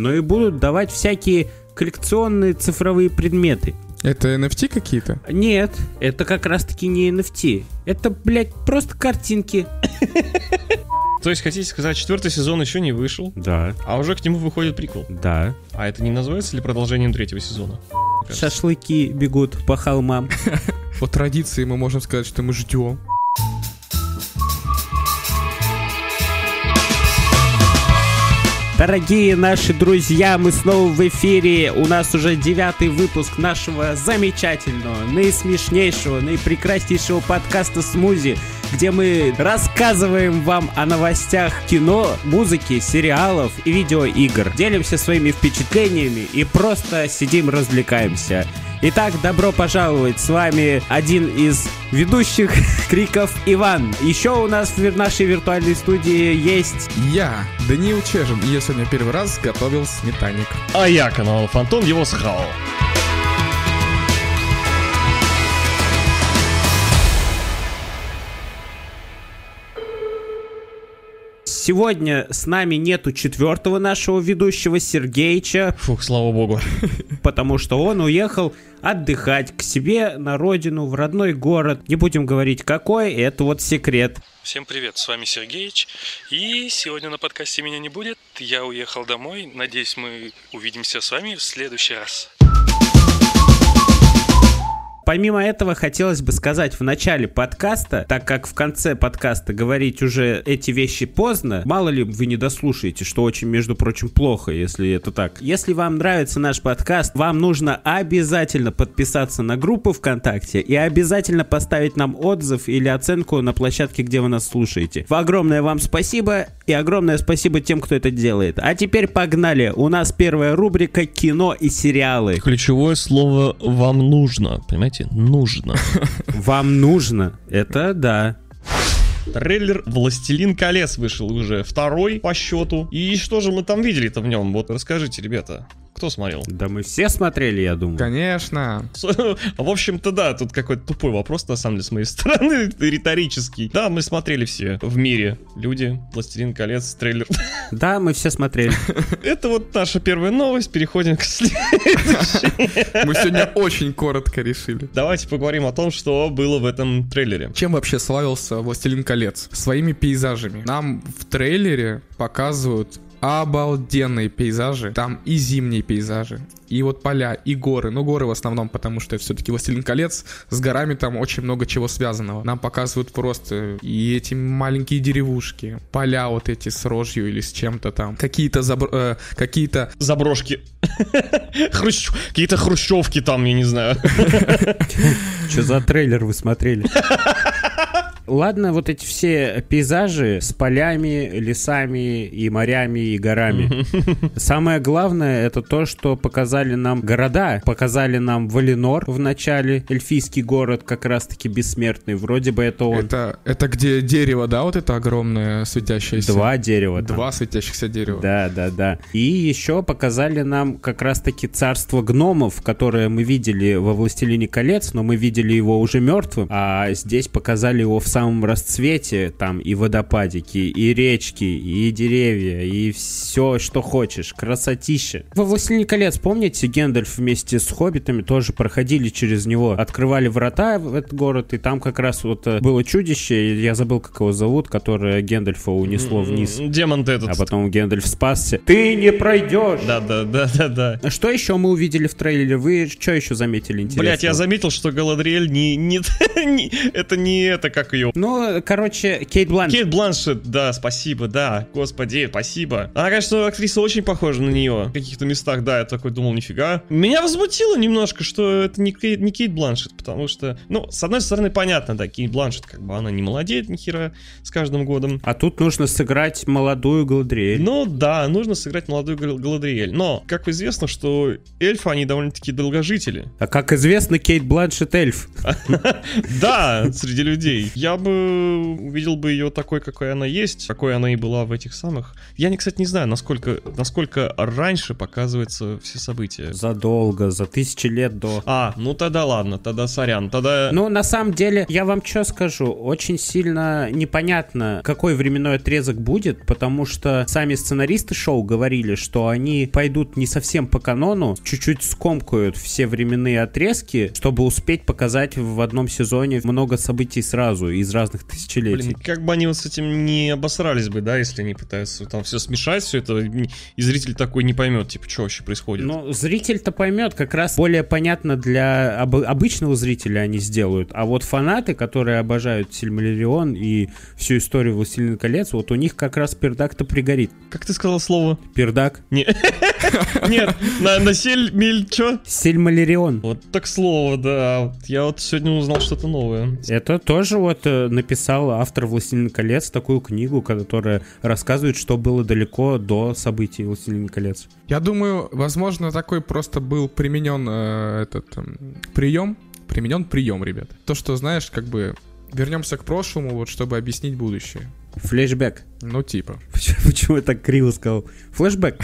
но и будут давать всякие коллекционные цифровые предметы. Это NFT какие-то? Нет, это как раз-таки не NFT. Это, блядь, просто картинки. То есть, хотите сказать, четвертый сезон еще не вышел, Да, а уже к нему выходит приквел. да. А это не называется ли продолжением третьего сезона? Шашлыки бегут по холмам. По традиции мы можем сказать, что мы ждем. Дорогие наши друзья, мы снова в эфире. У нас уже девятый выпуск нашего замечательного, наисмешнейшего, наипрекраснейшего подкаста «Смузи», где мы рассказываем вам о новостях кино, музыки, сериалов и видеоигр. Делимся своими впечатлениями и просто сидим, развлекаемся. Итак, добро пожаловать! С вами один из ведущих Криков Иван. Еще у нас в нашей виртуальной студии есть Я, Даниил Чежин, и я сегодня первый раз готовил сметанник. А я, канал Фантом, его схавал. Сегодня с нами нету четвертого нашего ведущего Сергеича, Фух, слава богу. потому что он уехал отдыхать к себе на родину, в родной город. Не будем говорить какой, это вот секрет. Всем привет, с вами Сергеич. И сегодня на подкасте меня не будет. Я уехал домой. Надеюсь, мы увидимся с вами в следующий раз. Помимо этого, хотелось бы сказать в начале подкаста, так как в конце подкаста говорить уже эти вещи поздно, мало ли вы не дослушаете, что очень, между прочим, плохо, если это так. Если вам нравится наш подкаст, вам нужно обязательно подписаться на группу ВКонтакте и обязательно поставить нам отзыв или оценку на площадке, где вы нас слушаете. Огромное вам спасибо и огромное спасибо тем, кто это делает. А теперь погнали. У нас первая рубрика «Кино и сериалы». Ключевое слово «вам нужно». Понимаете? Нужно. Вам нужно? Это да. Трейлер «Властелин колец» вышел уже второй по счету. И что же мы там видели-то в нем? Вот расскажите, ребята. Кто смотрел? Да мы все смотрели, я думаю. Конечно. В общем-то, да, тут какой-то тупой вопрос, на самом деле, с моей стороны, риторический. Да, мы смотрели все в мире. Люди, «Властелин колец», трейлер. Да, мы все смотрели. Это вот наша первая новость, переходим к следующей. Мы сегодня очень коротко решили. Давайте поговорим о том, что было в этом трейлере. Чем вообще славился «Властелин колец»? Своими пейзажами. Нам в трейлере показывают обалденные пейзажи. Там и зимние пейзажи, и вот поля, и горы. Ну, горы в основном, потому что все-таки «Властелин колец», с горами там очень много чего связанного. Нам показывают просто и эти маленькие деревушки, поля вот эти с рожью или с чем-то там. Какие-то забр- э, какие-то Заброшки. Хрущ- Какие-то хрущевки там, я не знаю. Что за трейлер вы смотрели? Ладно, вот эти все пейзажи с полями, лесами и морями и горами. Самое главное это то, что показали нам города. Показали нам Валинор в начале, эльфийский город, как раз-таки бессмертный. Вроде бы это он. Это, это где дерево, да, вот это огромное светящееся? Два дерева. там. Два светящихся дерева. Да, да, да. И еще показали нам как раз-таки царство гномов, которое мы видели во «Властелине колец», но мы видели его уже мертвым, а здесь показали его в самом расцвете, там и водопадики, и речки, и деревья, и все, что хочешь. Красотища. Во «Властелине колец», помните, Гендальф вместе с хоббитами тоже проходили через него, открывали врата в этот город, и там как раз вот э, было чудище, я забыл, как его зовут, которое Гендальфа унесло вниз. Демон этот. А потом Гендальф спасся. Ты не пройдешь! Да, да, да, да, да. А Что еще мы увидели в трейлере? Вы что еще заметили интересного? Блять, я заметил, что Галадриэль не, не, не- это не это, как ее. Ну, короче, Кейт Бланш. Кейт Бланшет, да, спасибо, да, господи, спасибо. Она, конечно, актриса очень похожа на нее. В каких-то местах, да, я такой думал, нифига. Меня возмутило немножко, что это не Кейт, не Кейт Бланшет, потому что, ну, с одной стороны, понятно, да, Кейт Бланшет, как бы, она не молодеет ни хера с каждым годом. А тут нужно сыграть молодую Галадриэль. Ну да, нужно сыграть молодую Гал- Галадриэль. Но, как известно, что эльфы, они довольно-таки долгожители. А как известно, Кейт Бланшет эльф. Да, среди людей. Я я бы увидел бы ее такой, какой она есть, какой она и была в этих самых. Я, не, кстати, не знаю, насколько, насколько раньше показываются все события. Задолго, за тысячи лет до. А, ну тогда ладно, тогда сорян, тогда... Ну, на самом деле, я вам что скажу, очень сильно непонятно, какой временной отрезок будет, потому что сами сценаристы шоу говорили, что они пойдут не совсем по канону, чуть-чуть скомкают все временные отрезки, чтобы успеть показать в одном сезоне много событий сразу из разных тысячелетий. Блин, как бы они вот с этим не обосрались бы, да, если они пытаются там все смешать, все это, и зритель такой не поймет, типа, что вообще происходит. Ну, зритель-то поймет, как раз более понятно для об- обычного зрителя они сделают, а вот фанаты, которые обожают Сильмарион и всю историю Властелина колец, вот у них как раз пердак-то пригорит. Как ты сказал слово? Пердак? Не- Нет, на, мель, чё? Сильмалерион. Вот так слово, да. Я вот сегодня узнал что-то новое. Это тоже вот э, написал автор «Властелина колец» такую книгу, которая рассказывает, что было далеко до событий «Властелина колец». Я думаю, возможно, такой просто был применен э, этот эм, прием. Применен прием, ребят. То, что, знаешь, как бы вернемся к прошлому, вот чтобы объяснить будущее. Флэшбэк. Ну, типа. Почему, почему я так криво сказал? Флэшбэк.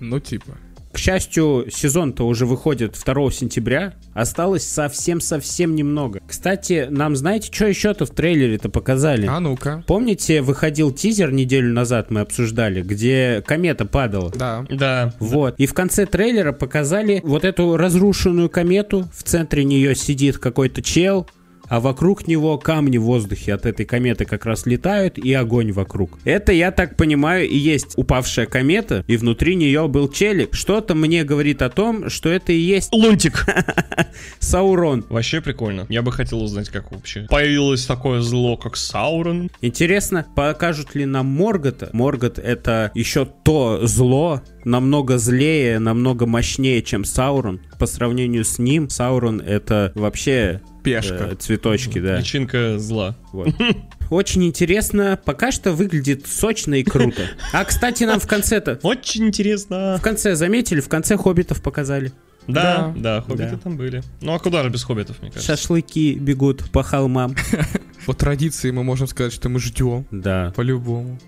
Ну, типа. К счастью, сезон-то уже выходит 2 сентября. Осталось совсем-совсем немного. Кстати, нам знаете, что еще-то в трейлере-то показали? А ну-ка. Помните, выходил тизер неделю назад, мы обсуждали, где комета падала? Да. Да. Вот. И в конце трейлера показали вот эту разрушенную комету. В центре нее сидит какой-то чел, а вокруг него камни в воздухе от этой кометы как раз летают и огонь вокруг. Это, я так понимаю, и есть упавшая комета, и внутри нее был челик. Что-то мне говорит о том, что это и есть Лунтик. Саурон. Вообще прикольно. Я бы хотел узнать, как вообще появилось такое зло, как Саурон. Интересно, покажут ли нам Моргота? Моргот это еще то зло, намного злее, намного мощнее, чем Саурон. По сравнению с ним, Саурон это вообще Пешка. э, цветочки, да. Личинка зла. Вот. Очень интересно. Пока что выглядит сочно и круто. А, кстати, нам в конце-то... Очень интересно. В конце заметили, в конце хоббитов показали. Да, Да. да, хоббиты Да. там были. Ну а куда же без хоббитов, мне кажется? Шашлыки бегут по холмам. По традиции мы можем сказать, что мы ждем. Да. По-любому.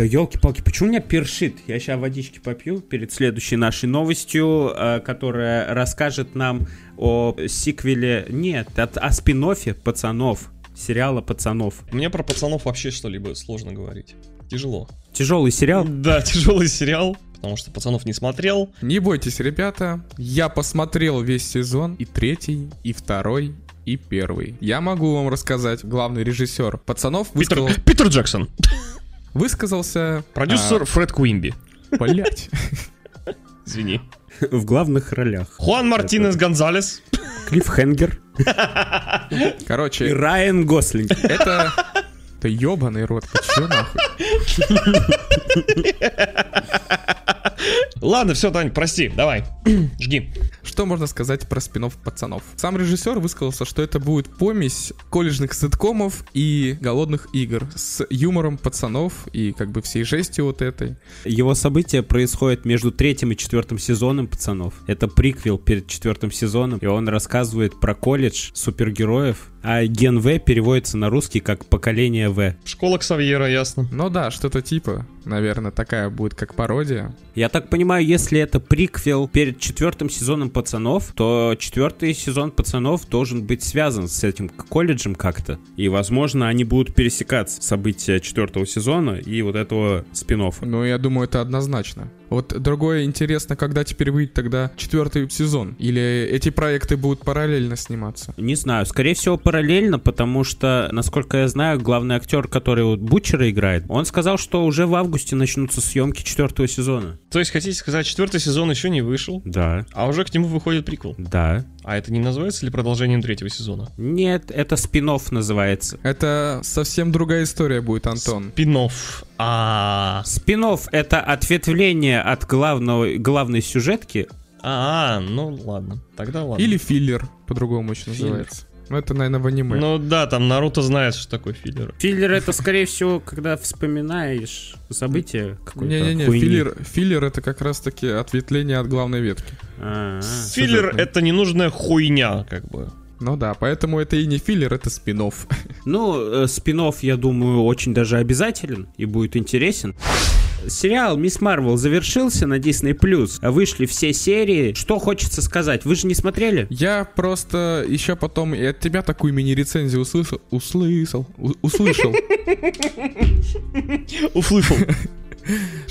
Да елки-палки, почему у меня першит? Я сейчас водички попью перед следующей нашей новостью, э, которая расскажет нам о сиквеле... Нет, от- о спин пацанов. Сериала пацанов. Мне про пацанов вообще что-либо сложно говорить. Тяжело. Тяжелый сериал. Да, тяжелый сериал, потому что пацанов не смотрел. Не бойтесь, ребята. Я посмотрел весь сезон. И третий, и второй, и первый. Я могу вам рассказать. Главный режиссер пацанов Питер, высказал- Питер Джексон. Высказался... Продюсер Фред Куимби. а, Блять. Извини. В главных ролях. Хуан Мартинес Гонзалес. Клифф Хенгер и Короче, Райан Гослинг. это... Это ебаный рот, ты чё нахуй? Ладно, все, Тань, прости, давай. Жги. Что можно сказать про спинов пацанов? Сам режиссер высказался, что это будет помесь колледжных ситкомов и голодных игр с юмором пацанов и как бы всей жестью вот этой. Его события происходят между третьим и четвертым сезоном пацанов. Это приквел перед четвертым сезоном, и он рассказывает про колледж супергероев, а Ген В переводится на русский как поколение В. Школа Ксавьера, ясно. Ну да, что-то типа, наверное, такая будет как пародия. Я так понимаю, если это приквел перед четвертым сезоном пацанов, то четвертый сезон пацанов должен быть связан с этим колледжем как-то. И, возможно, они будут пересекаться события четвертого сезона и вот этого спин -оффа. Ну, я думаю, это однозначно. Вот другое интересно, когда теперь выйдет тогда четвертый сезон? Или эти проекты будут параллельно сниматься? Не знаю, скорее всего параллельно, потому что, насколько я знаю, главный актер, который вот Бутчера играет, он сказал, что уже в августе начнутся съемки четвертого сезона. То есть, хотите сказать, четвертый сезон еще не вышел, Да, а уже к нему выходит приквел. да. А это не называется ли продолжением третьего сезона? Нет, это спин называется. Это совсем другая история будет, Антон. Спинов. А, спин это ответвление от главного, главной сюжетки. а, ну ладно, тогда ладно. Или филлер, по-другому еще Филлер. называется. Ну, это, наверное, в аниме. Ну да, там Наруто знает, что такое филлер. Филлер это, скорее всего, когда вспоминаешь событие какой-то Не-не-не, филлер, филлер это как раз-таки ответвление от главной ветки. А, а. Филлер Сюжетный. это ненужная хуйня, как бы. Ну да, поэтому это и не филлер, это спин -офф. Ну, э, спин я думаю, очень даже обязателен и будет интересен. Сериал «Мисс Марвел» завершился на Disney+. Вышли все серии. Что хочется сказать? Вы же не смотрели? Я просто еще потом и от тебя такую мини-рецензию услышал. Услышал. Услышал. Услышал.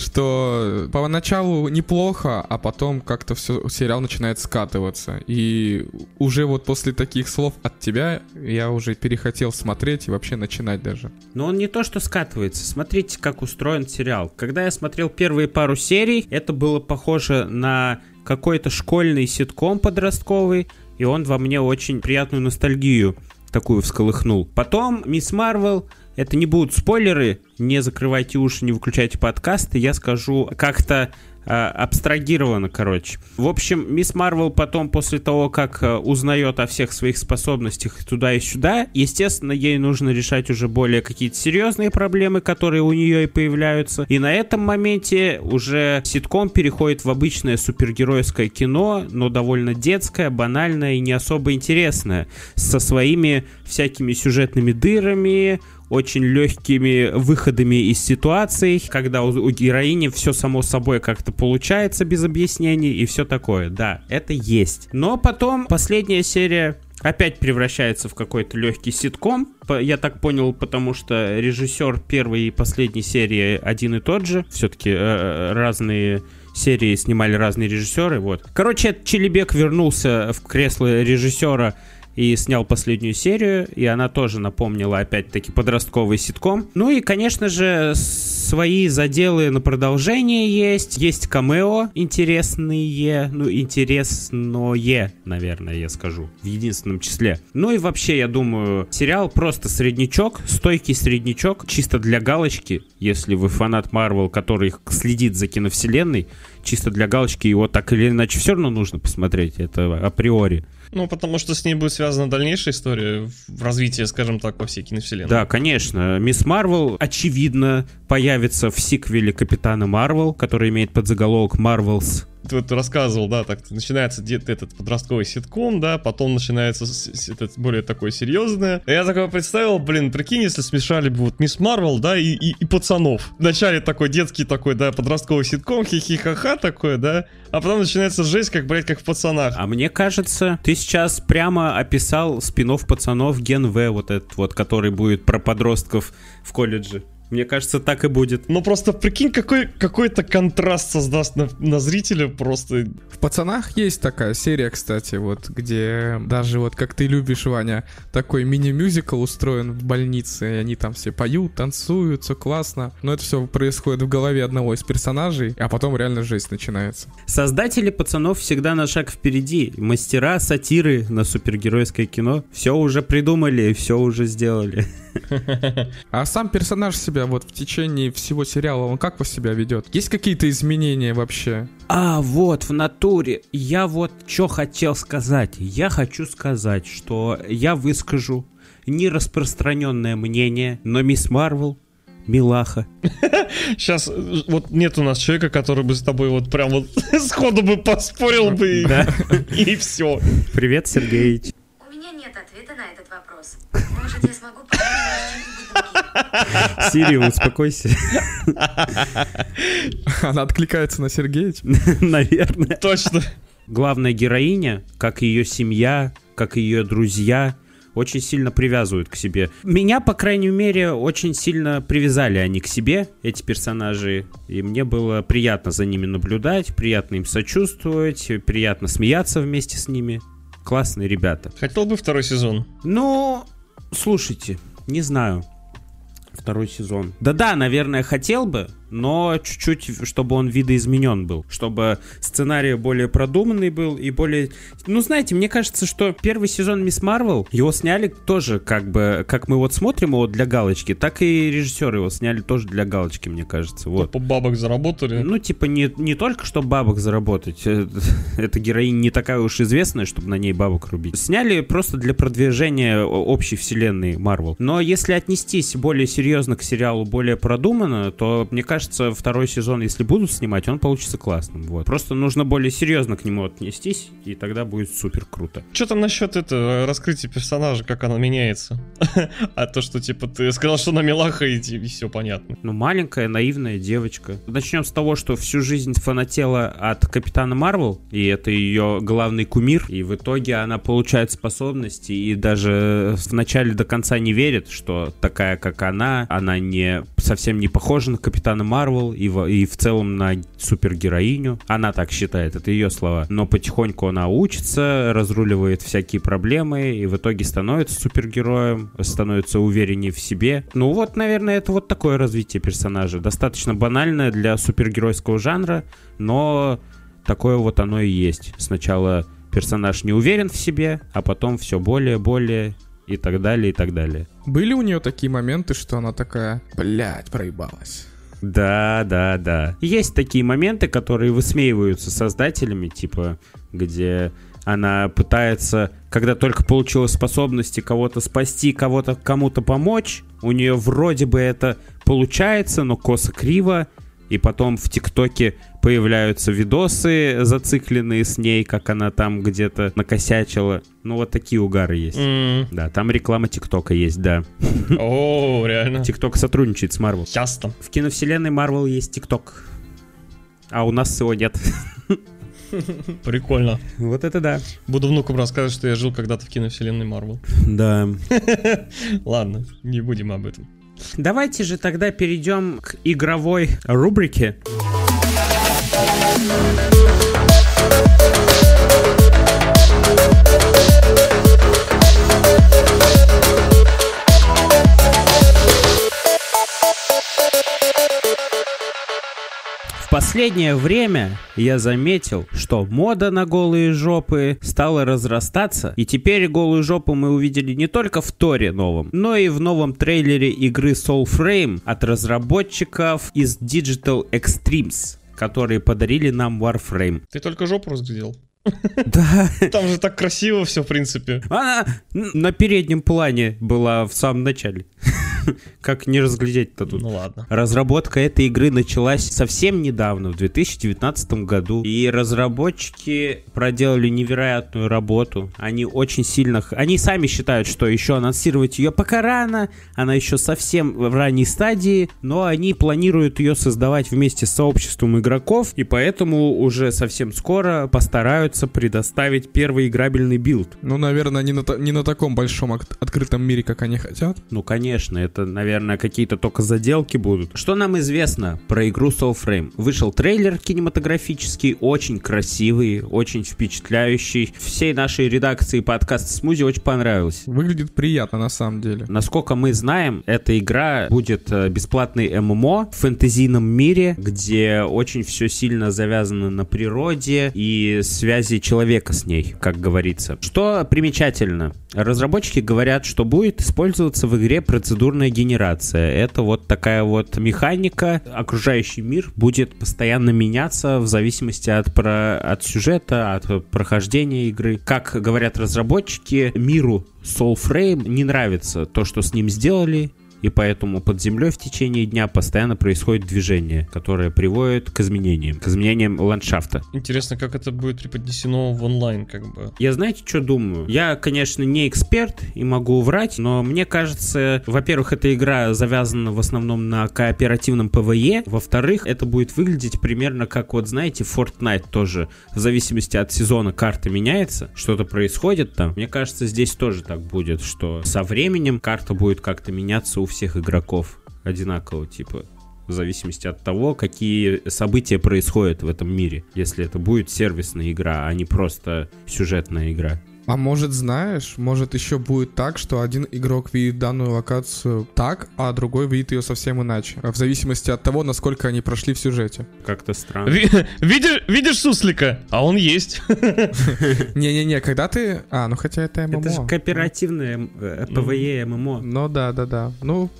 Что поначалу неплохо, а потом как-то все сериал начинает скатываться. И уже вот после таких слов от тебя я уже перехотел смотреть и вообще начинать даже. Но он не то что скатывается. Смотрите, как устроен сериал. Когда я смотрел первые пару серий, это было похоже на какой-то школьный ситком подростковый, и он во мне очень приятную ностальгию такую всколыхнул. Потом Мисс Марвел, это не будут спойлеры, не закрывайте уши, не выключайте подкасты, я скажу как-то э, абстрагированно, короче. В общем, Мисс Марвел потом, после того, как э, узнает о всех своих способностях туда и сюда, естественно, ей нужно решать уже более какие-то серьезные проблемы, которые у нее и появляются. И на этом моменте уже ситком переходит в обычное супергеройское кино, но довольно детское, банальное и не особо интересное, со своими всякими сюжетными дырами, очень легкими выходами из ситуаций, когда у, у героини все само собой как-то получается без объяснений и все такое. Да, это есть. Но потом последняя серия опять превращается в какой-то легкий ситком. Я так понял, потому что режиссер первой и последней серии один и тот же. Все-таки э, разные серии снимали разные режиссеры. Вот. Короче, Челебек вернулся в кресло режиссера и снял последнюю серию, и она тоже напомнила опять-таки подростковый ситком. Ну и, конечно же, свои заделы на продолжение есть. Есть камео интересные, ну, интересное, наверное, я скажу, в единственном числе. Ну и вообще, я думаю, сериал просто среднячок, стойкий среднячок, чисто для галочки, если вы фанат Марвел, который следит за киновселенной, чисто для галочки его так или иначе все равно нужно посмотреть, это априори. Ну, потому что с ней будет связана дальнейшая история в развитии, скажем так, во всей киновселенной. Да, конечно. Мисс Марвел, очевидно, появится в сиквеле Капитана Марвел, который имеет подзаголовок Marvels. Ты вот рассказывал, да, так начинается где-то этот подростковый ситком, да, потом начинается этот более такое серьезное. Я такое представил, блин, прикинь, если смешали бы вот Мисс Марвел, да, и, и, и пацанов. Вначале такой детский такой, да, подростковый ситком, хихи-ха-ха такой, да, а потом начинается жесть, как, блядь, как в пацанах. А мне кажется, ты сейчас прямо описал спинов пацанов Ген В, вот этот вот, который будет про подростков в колледже. Мне кажется, так и будет. Ну просто прикинь, какой какой-то контраст создаст на, на зрителя просто. В «Пацанах» есть такая серия, кстати, вот, где даже вот, как ты любишь, Ваня, такой мини-мюзикл устроен в больнице, и они там все поют, танцуют, все классно. Но это все происходит в голове одного из персонажей, а потом реально жесть начинается. Создатели пацанов всегда на шаг впереди. Мастера сатиры на супергеройское кино все уже придумали, все уже сделали. А сам персонаж себя вот в течение всего сериала, он как вас себя ведет? Есть какие-то изменения вообще? А, вот, в натуре. Я вот что хотел сказать. Я хочу сказать, что я выскажу нераспространенное мнение, но Мисс Марвел Милаха. Сейчас вот нет у нас человека, который бы с тобой вот прям вот сходу бы поспорил бы и, все. Привет, Сергеич. У меня нет ответа на этот вопрос. Может, я смогу помочь? Сири, успокойся. Она откликается на Сергеевич. Наверное. Точно. Главная героиня, как и ее семья, как и ее друзья, очень сильно привязывают к себе. Меня, по крайней мере, очень сильно привязали они к себе, эти персонажи. И мне было приятно за ними наблюдать, приятно им сочувствовать, приятно смеяться вместе с ними. Классные ребята. Хотел бы второй сезон. Ну, слушайте, не знаю. Второй сезон. Да-да, наверное, хотел бы, но чуть-чуть, чтобы он видоизменен был. Чтобы сценарий более продуманный был и более... Ну, знаете, мне кажется, что первый сезон Мисс Марвел, его сняли тоже как бы... Как мы вот смотрим его для галочки, так и режиссеры его сняли тоже для галочки, мне кажется. Вот. По бабок заработали. Ну, типа, не, не только, чтобы бабок заработать. э, Эта героиня не такая уж известная, чтобы на ней бабок рубить. Сняли просто для продвижения общей вселенной Марвел. Но если отнестись более серьезно к сериалу, более продуманно, то, мне кажется, кажется, второй сезон, если будут снимать, он получится классным. Вот. Просто нужно более серьезно к нему отнестись, и тогда будет супер круто. Что там насчет этого раскрытия персонажа, как она меняется? А то, что типа ты сказал, что она милаха, и, и все понятно. Ну, маленькая, наивная девочка. Начнем с того, что всю жизнь фанатела от Капитана Марвел, и это ее главный кумир, и в итоге она получает способности, и даже вначале до конца не верит, что такая, как она, она не совсем не похожа на Капитана Марвел и в, и в целом на супергероиню. Она так считает, это ее слова. Но потихоньку она учится, разруливает всякие проблемы, и в итоге становится супергероем, становится увереннее в себе. Ну вот, наверное, это вот такое развитие персонажа. Достаточно банальное для супергеройского жанра, но такое вот оно и есть. Сначала персонаж не уверен в себе, а потом все более-более и так далее, и так далее. Были у нее такие моменты, что она такая, блядь, проебалась. Да, да, да. Есть такие моменты, которые высмеиваются создателями, типа, где она пытается, когда только получила способности кого-то спасти, кого-то кому-то помочь, у нее вроде бы это получается, но косо криво, и потом в ТикТоке появляются видосы, зацикленные с ней, как она там где-то накосячила. Ну, вот такие угары есть. М, Да, там реклама ТикТока есть, да. О, реально. ТикТок сотрудничает с Марвел. Часто. В киновселенной Марвел есть ТикТок. А у нас его нет. Прикольно. Вот это да. Буду внукам рассказывать, что я жил когда-то в киновселенной Марвел. Да. Ладно, не будем об этом. Давайте же тогда перейдем к игровой рубрике. Последнее время я заметил, что мода на голые жопы стала разрастаться, и теперь голую жопу мы увидели не только в Торе новом, но и в новом трейлере игры Soulframe от разработчиков из Digital Extremes которые подарили нам Warframe. Ты только жопу разглядел. Да, Там же так красиво все, в принципе. она на переднем плане была в самом начале. Как не разглядеть-то тут? Ну ладно. Разработка этой игры началась совсем недавно, в 2019 году. И разработчики проделали невероятную работу. Они очень сильно... Они сами считают, что еще анонсировать ее пока рано. Она еще совсем в ранней стадии. Но они планируют ее создавать вместе с сообществом игроков. И поэтому уже совсем скоро постараются предоставить первый играбельный билд. Ну, наверное, не на, не на таком большом открытом мире, как они хотят. Ну, конечно, это, наверное, какие-то только заделки будут. Что нам известно про игру Soulframe? Вышел трейлер кинематографический, очень красивый, очень впечатляющий. Всей нашей редакции подкаста Смузи очень понравился. Выглядит приятно на самом деле. Насколько мы знаем, эта игра будет э, бесплатный ММО в фэнтезийном мире, где очень все сильно завязано на природе и связи человека с ней, как говорится. Что примечательно, разработчики говорят, что будет использоваться в игре процедурная генерация. Это вот такая вот механика. Окружающий мир будет постоянно меняться в зависимости от, про... от сюжета, от прохождения игры. Как говорят разработчики, миру Soulframe не нравится то, что с ним сделали, и поэтому под землей в течение дня постоянно происходит движение, которое приводит к изменениям, к изменениям ландшафта. Интересно, как это будет преподнесено в онлайн, как бы. Я знаете, что думаю? Я, конечно, не эксперт и могу врать, но мне кажется, во-первых, эта игра завязана в основном на кооперативном PvE, во-вторых, это будет выглядеть примерно как, вот знаете, Fortnite тоже, в зависимости от сезона карта меняется, что-то происходит там. Мне кажется, здесь тоже так будет, что со временем карта будет как-то меняться у всех игроков одинаково, типа в зависимости от того, какие события происходят в этом мире. Если это будет сервисная игра, а не просто сюжетная игра. А может, знаешь, может еще будет так, что один игрок видит данную локацию так, а другой видит ее совсем иначе. В зависимости от того, насколько они прошли в сюжете. Как-то странно. Ви- видишь, видишь суслика? А он есть. Не-не-не, когда ты... А, ну хотя это MMO. Это же кооперативное э, PvE, MMO. Ну да, да, да. Ну,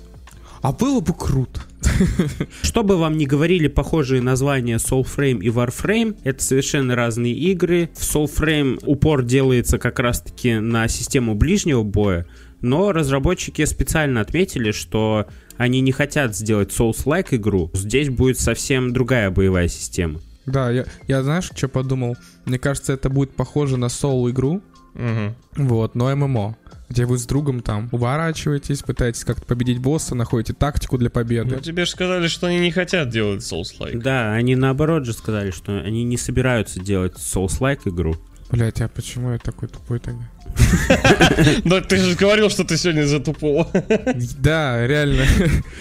а было бы круто. Что бы вам ни говорили похожие названия Soulframe и Warframe, это совершенно разные игры. В Soulframe упор делается как раз-таки на систему ближнего боя, но разработчики специально отметили, что они не хотят сделать Souls-like игру, здесь будет совсем другая боевая система. Да, я, я знаешь, что подумал? Мне кажется, это будет похоже на соло-игру, Мгм. вот, но ММО. Где вы с другом там уворачиваетесь, пытаетесь как-то победить босса, находите тактику для победы. Ну тебе же сказали, что они не хотят делать Souls-like. Да, они наоборот же сказали, что они не собираются делать Souls-like игру. Блять, а почему я такой тупой тогда? Да ты же говорил, что ты сегодня за тупого. Да, реально.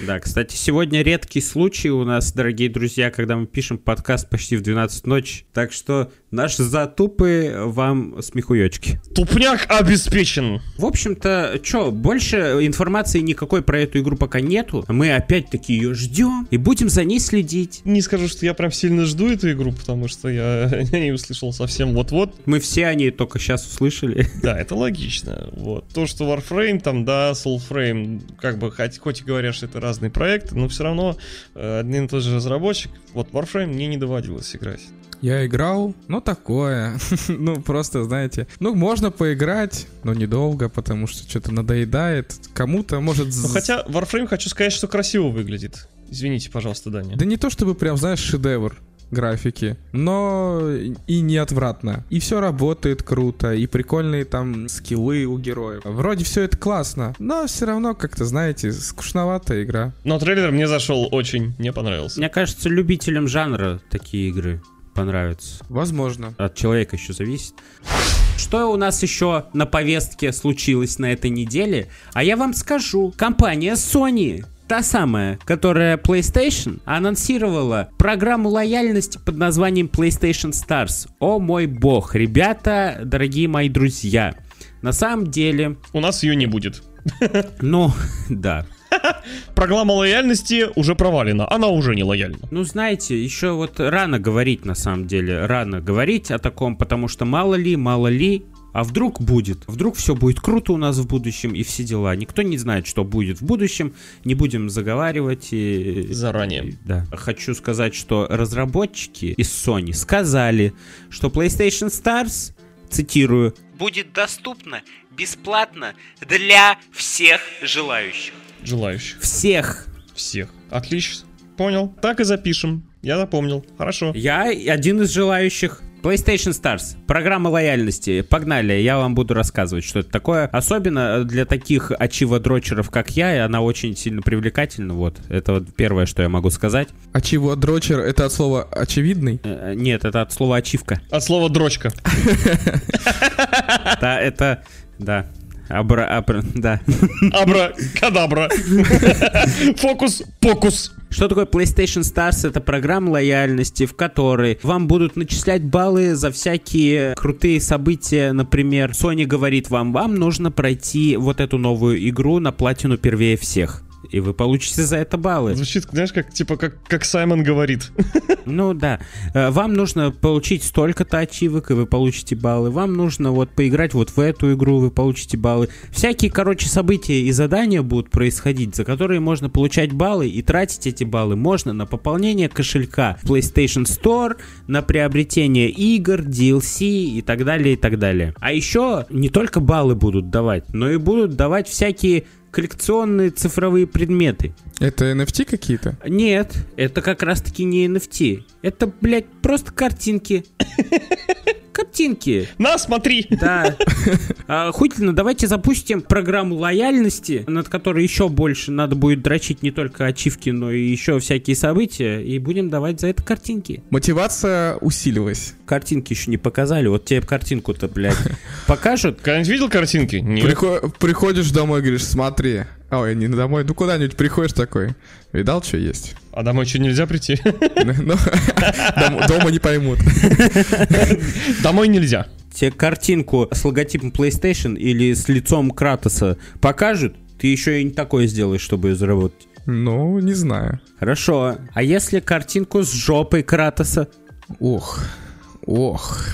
Да, кстати, сегодня редкий случай у нас, дорогие друзья, когда мы пишем подкаст почти в 12 ночи. Так что наши затупы вам смехуёчки. Тупняк обеспечен. В общем-то, чё, больше информации никакой про эту игру пока нету. Мы опять-таки ее ждем и будем за ней следить. Не скажу, что я прям сильно жду эту игру, потому что я о ней услышал совсем вот-вот. Мы все о ней только сейчас услышали. Да, это логично. Вот. То, что Warframe, там, да, Soulframe, как бы, хоть, хоть и говорят, что это разные проекты, но все равно э, один и тот же разработчик. Вот Warframe мне не доводилось играть. Я играл, ну такое. ну просто, знаете, ну можно поиграть, но недолго, потому что что-то надоедает. Кому-то может... Ну, хотя Warframe, хочу сказать, что красиво выглядит. Извините, пожалуйста, Даня. Да не то чтобы прям, знаешь, шедевр графики, но и не отвратно. И все работает круто, и прикольные там скиллы у героев. Вроде все это классно, но все равно как-то, знаете, скучноватая игра. Но трейлер мне зашел очень, мне понравился. Мне кажется, любителям жанра такие игры понравятся. Возможно. От человека еще зависит. Что у нас еще на повестке случилось на этой неделе? А я вам скажу. Компания Sony Та самая, которая PlayStation анонсировала программу лояльности под названием PlayStation Stars. О мой бог, ребята, дорогие мои друзья. На самом деле, У нас ее не будет. ну, да. Программа лояльности уже провалена, она уже не лояльна. Ну, знаете, еще вот рано говорить, на самом деле, рано говорить о таком, потому что мало ли, мало ли, а вдруг будет? Вдруг все будет круто у нас в будущем и все дела. Никто не знает, что будет в будущем. Не будем заговаривать. И... Заранее. Да. Хочу сказать, что разработчики из Sony сказали, что PlayStation Stars, цитирую, будет доступна бесплатно для всех желающих. Желающих. Всех. Всех. Отлично. Понял. Так и запишем. Я запомнил. Хорошо. Я один из желающих. PlayStation Stars. Программа лояльности. Погнали, я вам буду рассказывать, что это такое. Особенно для таких ачива-дрочеров, как я, и она очень сильно привлекательна. Вот, это вот первое, что я могу сказать. А чего дрочер? Это от слова очевидный? Э, Нет, это от слова ачивка. От слова дрочка. Да, это... Да. Абра, абра, да. Абра, кадабра. Фокус, покус. Что такое PlayStation Stars? Это программа лояльности, в которой вам будут начислять баллы за всякие крутые события. Например, Sony говорит вам, вам нужно пройти вот эту новую игру на платину первее всех. И вы получите за это баллы. Звучит, знаешь, как типа как, как Саймон говорит. Ну да. Э, Вам нужно получить столько-то ачивок, и вы получите баллы. Вам нужно вот поиграть вот в эту игру, вы получите баллы. Всякие, короче, события и задания будут происходить, за которые можно получать баллы, и тратить эти баллы можно на пополнение кошелька в PlayStation Store, на приобретение игр, DLC и так далее, и так далее. А еще не только баллы будут давать, но и будут давать всякие коллекционные цифровые предметы. Это NFT какие-то? Нет, это как раз-таки не NFT. Это, блядь, просто картинки. Картинки. На, смотри. Да. А, Охуительно, давайте запустим программу лояльности, над которой еще больше надо будет дрочить не только ачивки, но и еще всякие события, и будем давать за это картинки. Мотивация усилилась. Картинки еще не показали, вот тебе картинку-то, блядь, покажут. Когда-нибудь видел картинки? Нет. Прихо- приходишь домой, говоришь, смотри. Ой, не домой, ну куда-нибудь приходишь такой. Видал, что есть? А домой что, нельзя прийти? Ну, дом- Дома не поймут. Домой нельзя. Тебе картинку с логотипом PlayStation или с лицом Кратоса покажут, ты еще и не такое сделаешь, чтобы ее заработать. Ну, не знаю. Хорошо. А если картинку с жопой Кратоса? Ох, ох.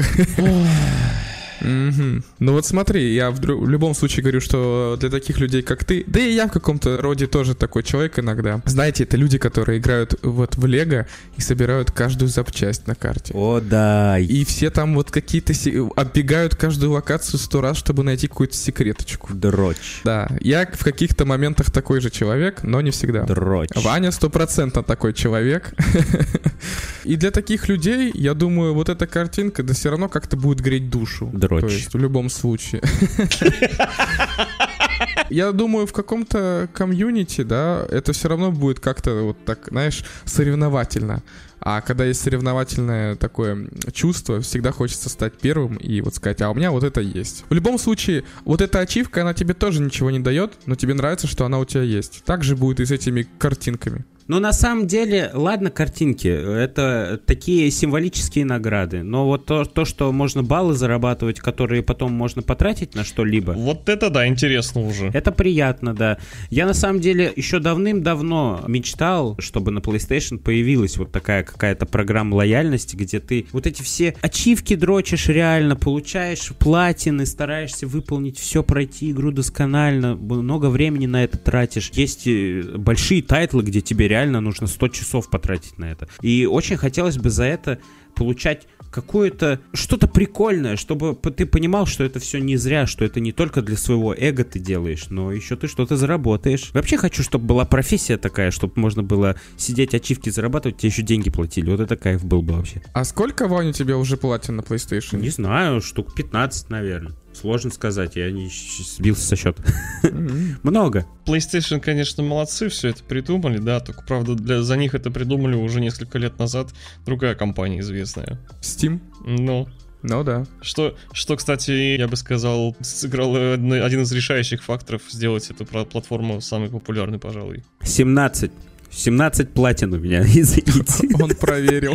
Мгм. Ну вот смотри, я в, в любом случае говорю, что для таких людей, как ты, да и я в каком-то роде тоже такой человек иногда. Знаете, это люди, которые играют вот в Лего и собирают каждую запчасть на карте. О, да. И все там вот какие-то се- оббегают каждую локацию сто раз, чтобы найти какую-то секреточку. Дрочь. Да, я в каких-то моментах такой же человек, но не всегда. Дрочь. Ваня стопроцентно такой человек. И для таких людей, я думаю, вот эта картинка, да все равно как-то будет греть душу. Дрочь. То есть в любом случае. Я думаю, в каком-то комьюнити, да, это все равно будет как-то вот так, знаешь, соревновательно. А когда есть соревновательное такое чувство, всегда хочется стать первым и вот сказать, а у меня вот это есть. В любом случае, вот эта ачивка, она тебе тоже ничего не дает, но тебе нравится, что она у тебя есть. Так же будет и с этими картинками. Ну, на самом деле, ладно, картинки, это такие символические награды, но вот то, то, что можно баллы зарабатывать, которые потом можно потратить на что-либо, Вот это да, интересно уже. это приятно, да. Я на самом деле еще давным-давно мечтал, чтобы на PlayStation появилась вот такая какая-то программа лояльности, где ты вот эти все ачивки дрочишь реально, получаешь платины, стараешься выполнить все, пройти игру досконально, много времени на это тратишь. Есть э, большие тайтлы, где тебе реально нужно 100 часов потратить на это. И очень хотелось бы за это получать какое-то что-то прикольное, чтобы ты понимал, что это все не зря, что это не только для своего эго ты делаешь, но еще ты что-то заработаешь. Вообще хочу, чтобы была профессия такая, чтобы можно было сидеть, ачивки зарабатывать, тебе еще деньги платили. Вот это кайф был бы вообще. А сколько, Ваня, тебе уже платин на PlayStation? Не знаю, штук 15, наверное. Сложно сказать, я не сбился со счета. Много. PlayStation, конечно, молодцы, все это придумали, да, только, правда, для, за них это придумали уже несколько лет назад другая компания известная. Steam? Ну, Ну да. что, что, кстати, я бы сказал, сыграл одно- один из решающих факторов сделать эту пла- платформу самой популярной, пожалуй. 17. 17 платин у меня, извините. Он проверил.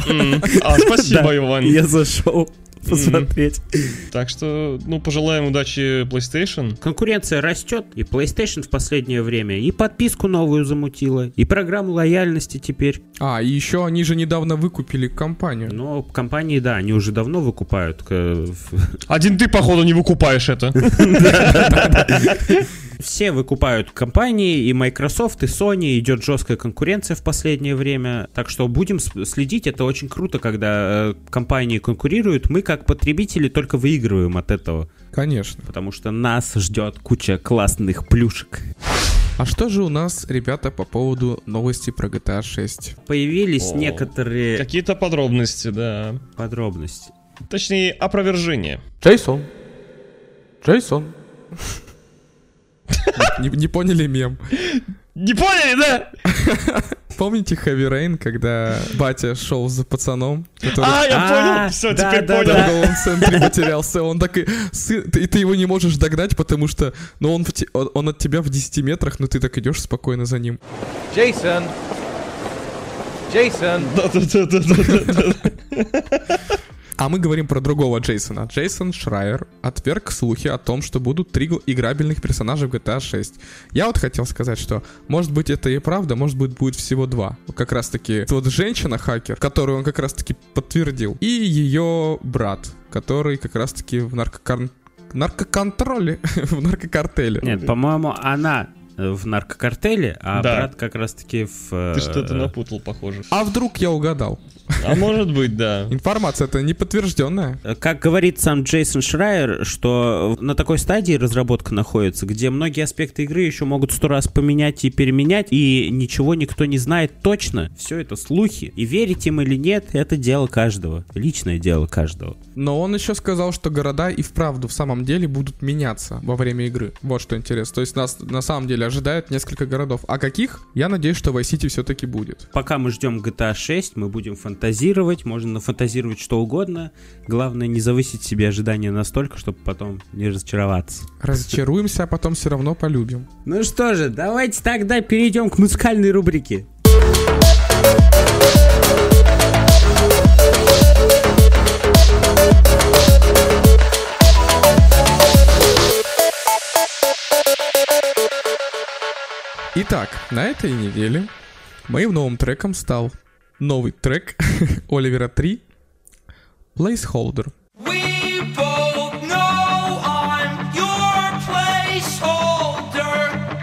А, спасибо, Иван. Я зашел посмотреть. Так что, ну, пожелаем удачи PlayStation. Конкуренция растет, и PlayStation в последнее время и подписку новую замутила, и программу лояльности теперь. А, и еще они же недавно выкупили компанию. Но компании, да, они уже давно выкупают. Один ты, походу, не выкупаешь это. Все выкупают компании, и Microsoft, и Sony, идет жесткая конкуренция в последнее время. Так что будем следить, это очень круто, когда э, компании конкурируют. Мы, как потребители, только выигрываем от этого, Конечно. потому что нас ждет куча классных плюшек. А что же у нас, ребята, по поводу новости про GTA 6? Появились О, некоторые Какие-то подробности, да. подробности. Точнее, опровержение. Джейсон. Джейсон. Не, не поняли мем. Не поняли, да? Помните Хэви Рейн, когда батя шел за пацаном, который А, я А, понял. Все, да, теперь да, в понял. да. торговом центре потерялся. Он так и... сын- ты, ты его не можешь догнать, потому что... Ну, он, в те- он, от тебя в 10 метрах, но ты так идешь спокойно за ним. Jason. Jason. Да-да-да-да-да. А мы говорим про другого Джейсона. Джейсон Шрайер отверг слухи о том, что будут три играбельных персонажа в GTA 6. Я вот хотел сказать, что может быть это и правда, может быть будет всего два. Как раз таки вот женщина-хакер, которую он как раз таки подтвердил, и ее брат, который как раз таки в наркокар... наркоконтроле, в наркокартеле. Нет, по-моему, она в наркокартеле, а Да. брат как раз-таки в... э, Ты что-то напутал, похоже. А вдруг я угадал? А может быть, да. Информация это не подтвержденная. Как говорит сам Джейсон Шрайер, что на такой стадии разработка находится, где многие аспекты игры еще могут сто раз поменять и переменять, и ничего никто не знает точно. Все это слухи. И верить им или нет, это дело каждого. Личное дело каждого. Но он еще сказал, что города и вправду в самом деле будут меняться во время игры. Вот что интересно. То есть нас на самом деле ожидает несколько городов. А каких? Я надеюсь, что Vice City все-таки будет. Пока мы ждем GTA 6, мы будем фантазировать, можно нафантазировать что угодно. Главное не завысить себе ожидания настолько, чтобы потом не разочароваться. Разочаруемся, а потом все равно полюбим. Ну что же, давайте тогда перейдем к музыкальной рубрике. Итак, на этой неделе моим новым треком стал новый трек Оливера 3 Placeholder.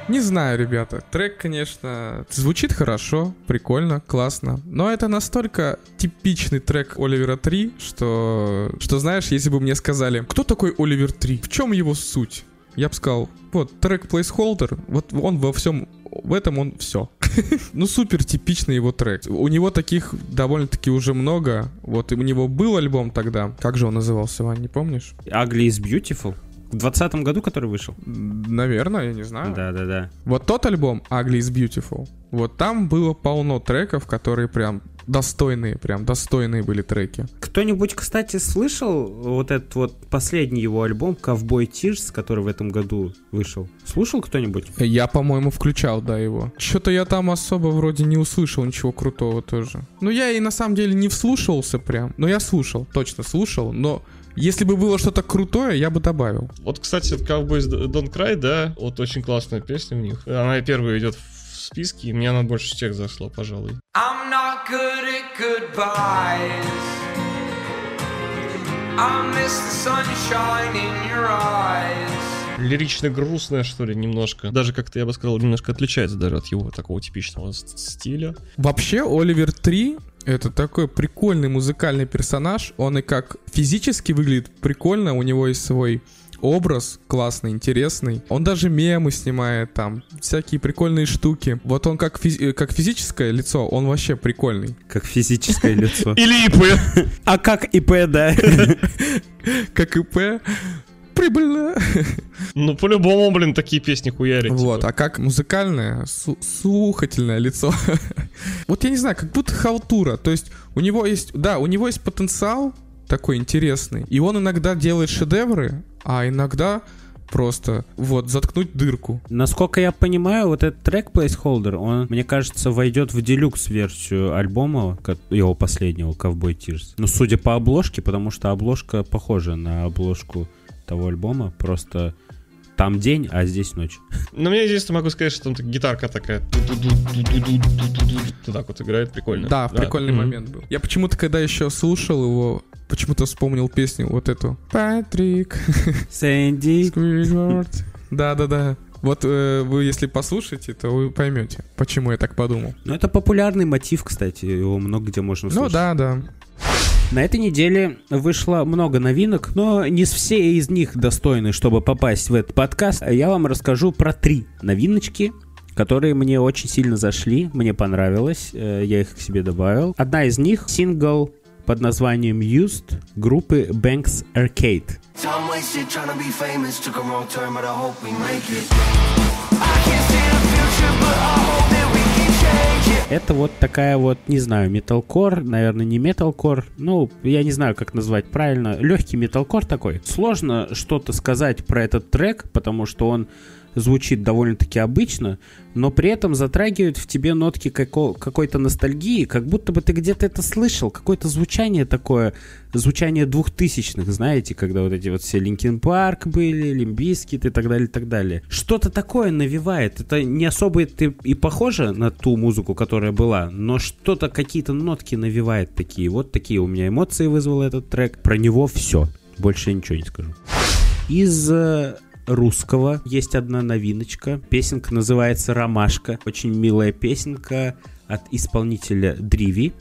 Не знаю, ребята, трек, конечно, звучит хорошо, прикольно, классно, но это настолько типичный трек Оливера 3, что, что знаешь, если бы мне сказали, кто такой Оливер 3, в чем его суть? Я бы сказал, вот трек Placeholder, вот он во всем в этом он все. ну, супер типичный его трек. У него таких довольно-таки уже много. Вот у него был альбом тогда. Как же он назывался, Вань, не помнишь? Ugly is Beautiful. В двадцатом году, который вышел? Наверное, я не знаю. Да-да-да. Вот тот альбом Ugly is Beautiful, вот там было полно треков, которые прям достойные, прям достойные были треки. Кто-нибудь, кстати, слышал вот этот вот последний его альбом Cowboy Tears, который в этом году вышел? Слушал кто-нибудь? Я, по-моему, включал, да, его. Что-то я там особо вроде не услышал ничего крутого тоже. Ну, я и на самом деле не вслушался прям. Но я слушал, точно слушал, но если бы было что-то крутое, я бы добавил. Вот, кстати, Cowboys Don't Cry, да, вот очень классная песня у них. Она первая идет в списке, и мне она больше всех зашла, пожалуй. I'm not good at goodbyes. I miss the sunshine in your eyes. Лирично грустная, что ли, немножко. Даже как-то, я бы сказал, немножко отличается даже от его такого типичного стиля. Вообще, Оливер 3 это такой прикольный музыкальный персонаж. Он и как физически выглядит прикольно, у него есть свой образ классный, интересный. Он даже мемы снимает там, всякие прикольные штуки. Вот он как, физи- э, как физическое лицо, он вообще прикольный. Как физическое лицо. Или ИП. А как ИП, да? Как ИП. Прибыльно. Ну, по-любому, блин, такие песни хуярить. Вот, типа. а как музыкальное, су- слухательное лицо. вот я не знаю, как будто халтура. То есть у него есть, да, у него есть потенциал такой интересный. И он иногда делает шедевры, а иногда просто вот заткнуть дырку. Насколько я понимаю, вот этот трек Placeholder, он, мне кажется, войдет в делюкс-версию альбома, ко- его последнего, Cowboy Tears. Ну, судя по обложке, потому что обложка похожа на обложку того альбома, просто там день, а здесь ночь. Но мне единственное могу сказать, что там гитарка такая. так вот играет, прикольно. Да, прикольный Мгм. момент был. Я почему-то, когда еще слушал его, почему-то вспомнил песню вот эту. Патрик, Сэнди. Да-да-да. Вот э, вы, если послушаете, то вы поймете, почему я так подумал. Ну, это популярный мотив, кстати, его много где можно Ну услышать. да, да. На этой неделе вышло много новинок, но не все из них достойны, чтобы попасть в этот подкаст. Я вам расскажу про три новиночки, которые мне очень сильно зашли, мне понравилось, э, я их к себе добавил. Одна из них сингл под названием Used группы Banks Arcade. Time Это вот такая вот, не знаю, металкор, наверное, не металкор, ну, я не знаю, как назвать правильно, легкий металкор такой. Сложно что-то сказать про этот трек, потому что он звучит довольно-таки обычно, но при этом затрагивает в тебе нотки како- какой-то ностальгии, как будто бы ты где-то это слышал, какое-то звучание такое, звучание двухтысячных, знаете, когда вот эти вот все Linkin Park были, Limp Bizkit и так далее, и так далее. Что-то такое навевает, это не особо это и похоже на ту музыку, которая была, но что-то, какие-то нотки навевает такие. Вот такие у меня эмоции вызвал этот трек. Про него все, больше я ничего не скажу. Из э, русского есть одна новиночка. Песенка называется «Ромашка». Очень милая песенка от исполнителя Дриви.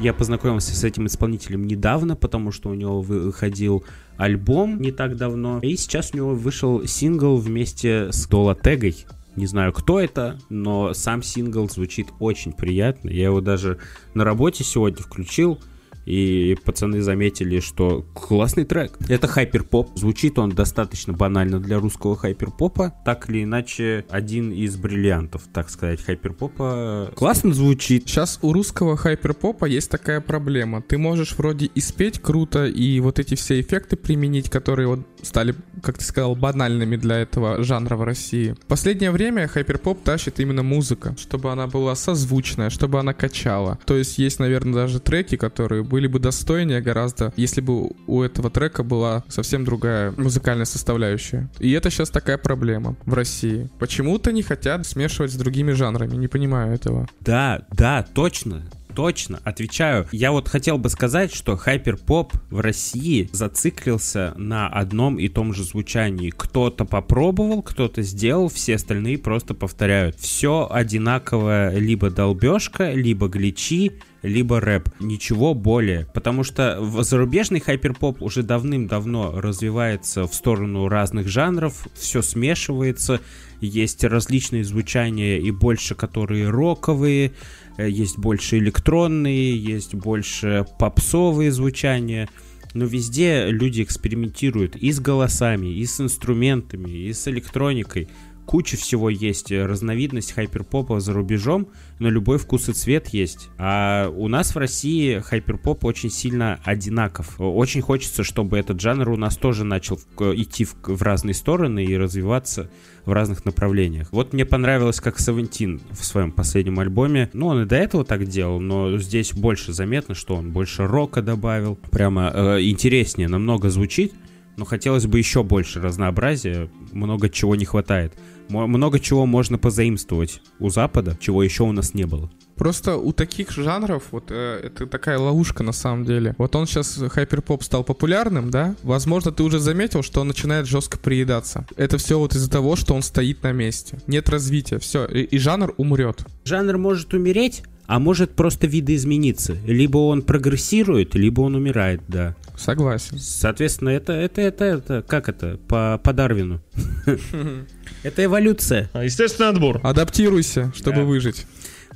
Я познакомился с этим исполнителем недавно, потому что у него выходил альбом не так давно. И сейчас у него вышел сингл вместе с Долатегой. Не знаю, кто это, но сам сингл звучит очень приятно. Я его даже на работе сегодня включил. И пацаны заметили, что классный трек. Это хайперпоп. Звучит он достаточно банально для русского хайперпопа. Так или иначе, один из бриллиантов, так сказать, хайперпопа. Классно звучит. Сейчас у русского хайперпопа есть такая проблема. Ты можешь вроде и спеть круто, и вот эти все эффекты применить, которые вот стали, как ты сказал, банальными для этого жанра в России. В последнее время хайперпоп тащит именно музыка, чтобы она была созвучная, чтобы она качала. То есть есть, наверное, даже треки, которые были бы достойнее гораздо, если бы у этого трека была совсем другая музыкальная составляющая. И это сейчас такая проблема в России. Почему-то не хотят смешивать с другими жанрами, не понимаю этого. Да, да, точно. Точно, отвечаю. Я вот хотел бы сказать, что хайперпоп в России зациклился на одном и том же звучании. Кто-то попробовал, кто-то сделал, все остальные просто повторяют. Все одинаковое, либо долбежка, либо гличи, либо рэп. Ничего более. Потому что зарубежный хайперпоп уже давным-давно развивается в сторону разных жанров, все смешивается, есть различные звучания и больше, которые роковые, есть больше электронные, есть больше попсовые звучания. Но везде люди экспериментируют и с голосами, и с инструментами, и с электроникой. Куча всего есть, э, разновидность хайперпопа за рубежом, на любой вкус и цвет есть. А у нас в России хайперпоп очень сильно одинаков. Очень хочется, чтобы этот жанр у нас тоже начал в- идти в, в разные стороны и развиваться в разных направлениях. Вот мне понравилось, как Савентин в своем последнем альбоме. Ну, он и до этого так делал, но здесь больше заметно, что он больше рока добавил. Прямо э, интереснее, намного звучит. Но хотелось бы еще больше разнообразия, много чего не хватает. Много чего можно позаимствовать у Запада, чего еще у нас не было. Просто у таких жанров, вот э, это такая ловушка на самом деле. Вот он сейчас, хайперпоп, стал популярным, да? Возможно, ты уже заметил, что он начинает жестко приедаться. Это все вот из-за того, что он стоит на месте. Нет развития, все, и, и жанр умрет. Жанр может умереть, а может просто видоизмениться. Либо он прогрессирует, либо он умирает, да. Согласен. Соответственно, это, это, это, это, как это, по, по Дарвину. Это эволюция. А, Естественный отбор. Адаптируйся, чтобы Да. выжить.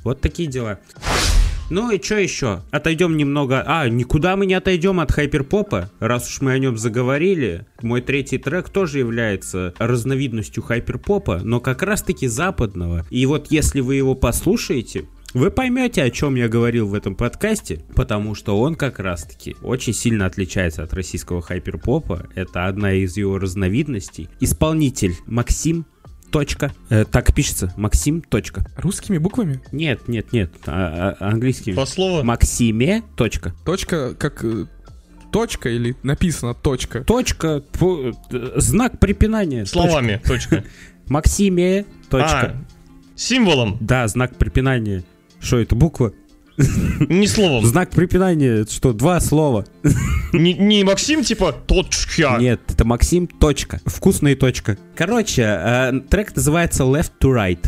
Вот такие дела. Ну и что еще? Отойдем немного. А, никуда мы не отойдем от хайперпопа, раз уж мы о нем заговорили. Мой третий трек тоже является разновидностью хайперпопа, но как раз-таки западного. И вот если вы его послушаете, вы поймете, о чем я говорил в этом подкасте, потому что он как раз-таки очень сильно отличается от российского хайперпопа. Это одна из его разновидностей. Исполнитель Максим. Точка. Э, так пишется. Максим. Точка. Русскими буквами? Нет, нет, нет, а- а- английскими. По слову. Максиме. Точка. Точка, как э, точка или написано точка? Точка. пу- э, знак препинания. Словами. Точка. Точка. Максиме. Точка. А, символом. Да, знак препинания. Что это, буква? Не словом. Знак препинания, это что, два слова? Не, не Максим, типа, точка. Нет, это Максим. Точка. Вкусная точка. Короче, э, трек называется Left to Right.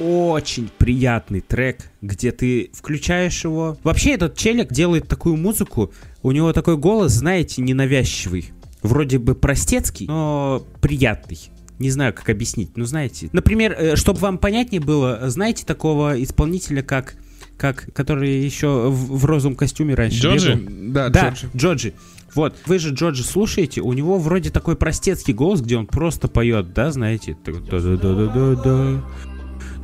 Очень приятный трек, где ты включаешь его. Вообще этот челик делает такую музыку, у него такой голос, знаете, ненавязчивый. Вроде бы простецкий, но приятный. Не знаю, как объяснить, но знаете. Например, чтобы вам понятнее было, знаете такого исполнителя, как, как который еще в, в розовом костюме раньше Джорджи? бегал? Да, Да, Джорджи. Джорджи. Вот, вы же Джорджи слушаете, у него вроде такой простецкий голос, где он просто поет, да, знаете? Да-да-да-да-да-да.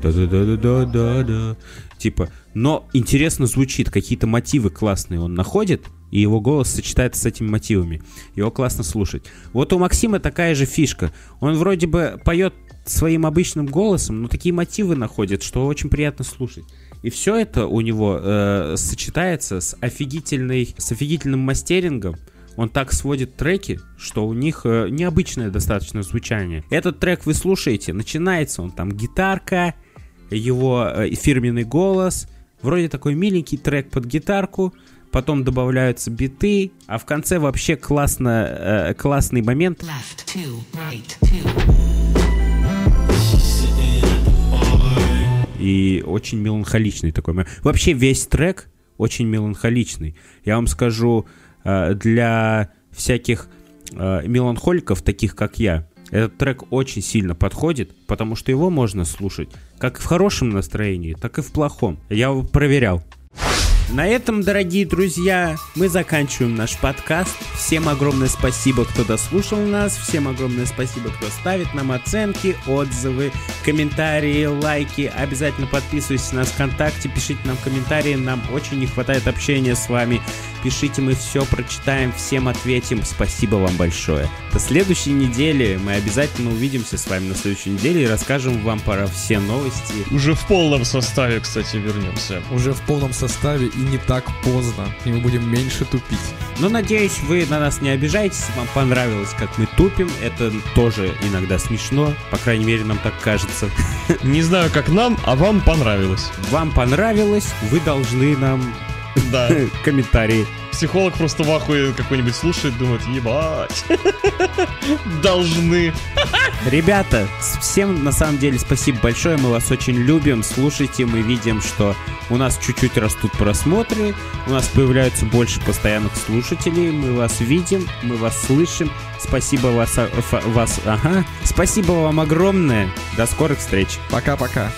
Да-да-да-да-да-да. Типа, но интересно звучит, какие-то мотивы классные он находит, и его голос сочетается с этими мотивами. Его классно слушать. Вот у Максима такая же фишка. Он вроде бы поет своим обычным голосом, но такие мотивы находит, что очень приятно слушать. И все это у него э, сочетается с офигительной, с офигительным мастерингом. Он так сводит треки, что у них э, необычное достаточно звучание. Этот трек вы слушаете, начинается он там гитарка, его э, фирменный голос, вроде такой миленький трек под гитарку, потом добавляются биты, а в конце вообще классно, э, классный момент. Left, two, right, two. и очень меланхоличный такой. мо- Вообще весь трек очень меланхоличный. Я вам скажу, э, для всяких э, меланхоликов, таких как я, этот трек очень сильно подходит, потому что его можно слушать как в хорошем настроении, так и в плохом. Я его проверял. На этом, дорогие друзья, мы заканчиваем наш подкаст. Всем огромное спасибо, кто дослушал нас. Всем огромное спасибо, кто ставит нам оценки, отзывы, комментарии, лайки. Обязательно подписывайтесь на нас ВКонтакте, пишите нам комментарии. Нам очень не хватает общения с вами. Пишите, мы все прочитаем, всем ответим. Спасибо вам большое. До следующей недели мы обязательно увидимся с вами на следующей неделе и расскажем вам про все новости. Уже в полном составе, кстати, вернемся. Уже в полном составе и не так поздно. И мы будем меньше тупить. Но надеюсь, вы на нас не обижаетесь, вам понравилось, как мы тупим. Это тоже иногда смешно, по крайней мере, нам так кажется. Не знаю, как нам, а вам понравилось. Вам понравилось, вы должны нам Да. комментарии. Психолог просто в ахуе какой-нибудь слушает, думает, ебать. Должны. Ребята, всем на самом деле спасибо большое, мы вас очень любим, слушайте, мы видим, что у нас чуть-чуть растут просмотры, у нас появляются больше постоянных слушателей, мы вас видим, мы вас слышим, спасибо вас, фа- вас, ага, спасибо вам огромное, до скорых встреч. Пока-пока.